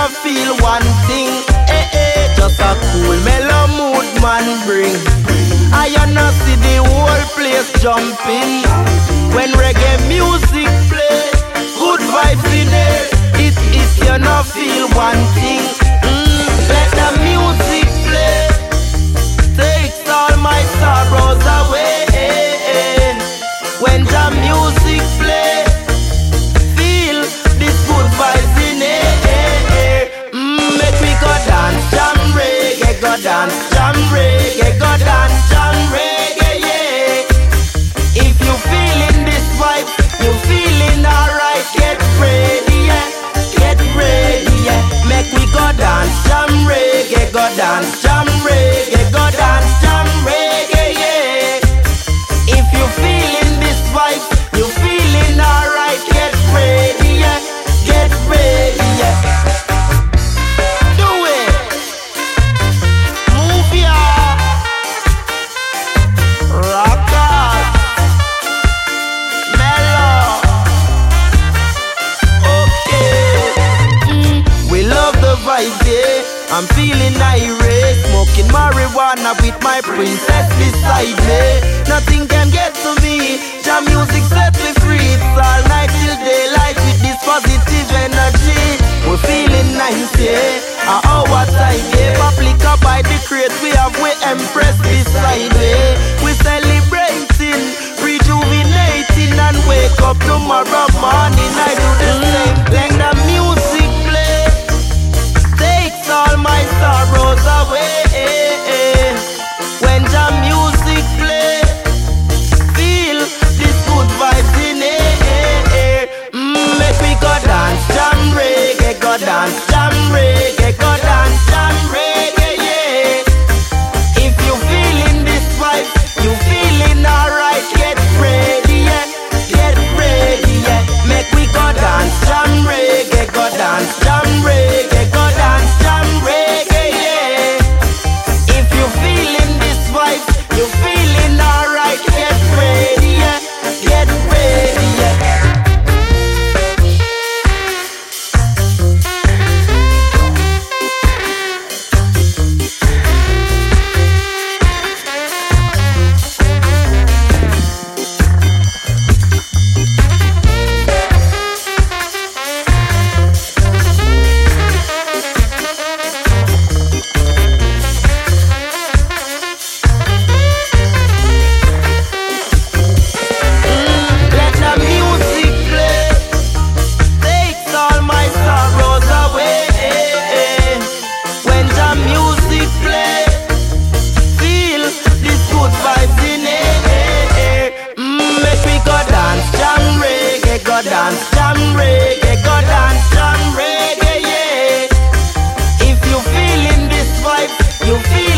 can't feel one thing. Eh eh, just a cool mellow mood man bring. I you not see the whole place jumping when reggae music. dance, jam reggae, go dance. life. I'm feeling irate, smoking marijuana with my princess beside me. Nothing can get to me. Jam music set me free. It's all night till daylight with this positive energy. We're feeling nice, yeah. At our time, yeah. Public by the crate, we have we empress beside me. We selling reggae dance, jam reggae, go dance, jam reggae, go dance, jam reggae, yeah. If you feeling this vibe, you feel